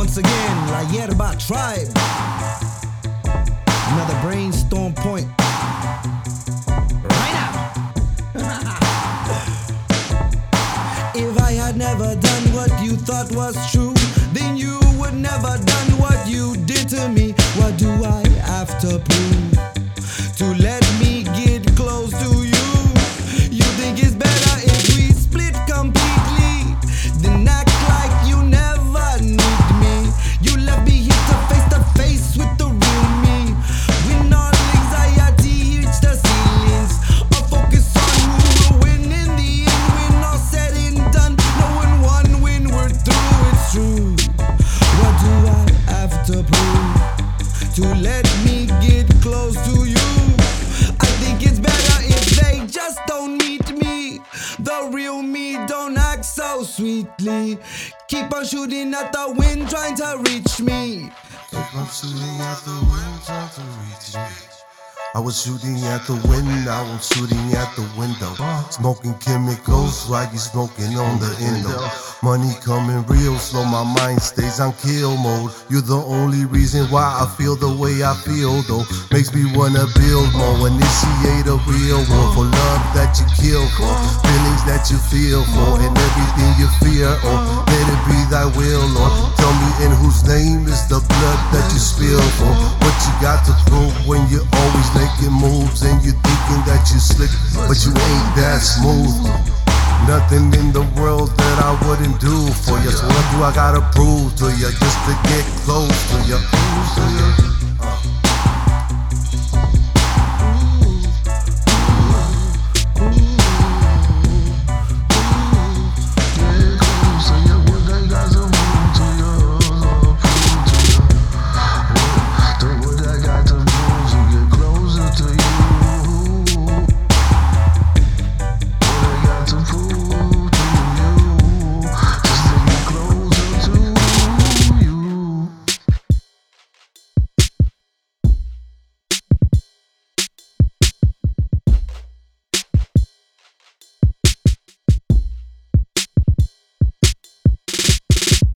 once again, La Yerba Tribe. Another brainstorm point. Right now. if I had never done what you thought was true, then you would never done what you did to me. What do I have to prove to let me don't act so sweetly. Keep on shooting at the wind, trying to reach me. Keep on shooting at the wind, trying to reach me. I was shooting at the wind, I was shooting at the window. Smoking chemicals like you smoking on the endo. Money coming real slow, my mind stays on kill mode. You're the only reason why I feel the way I feel, though. Makes me wanna build more, initiate a real war for love that you kill for, feelings that you feel for, and everything you fear. Oh, let it be thy will, Lord. Tell me in whose name is the blood that you spill for. What you got to prove when you're always making moves and you're thinking that you're slick, but you ain't that smooth. Nothing in the world that I wouldn't do for you. So what do I gotta prove to you just to get close to you?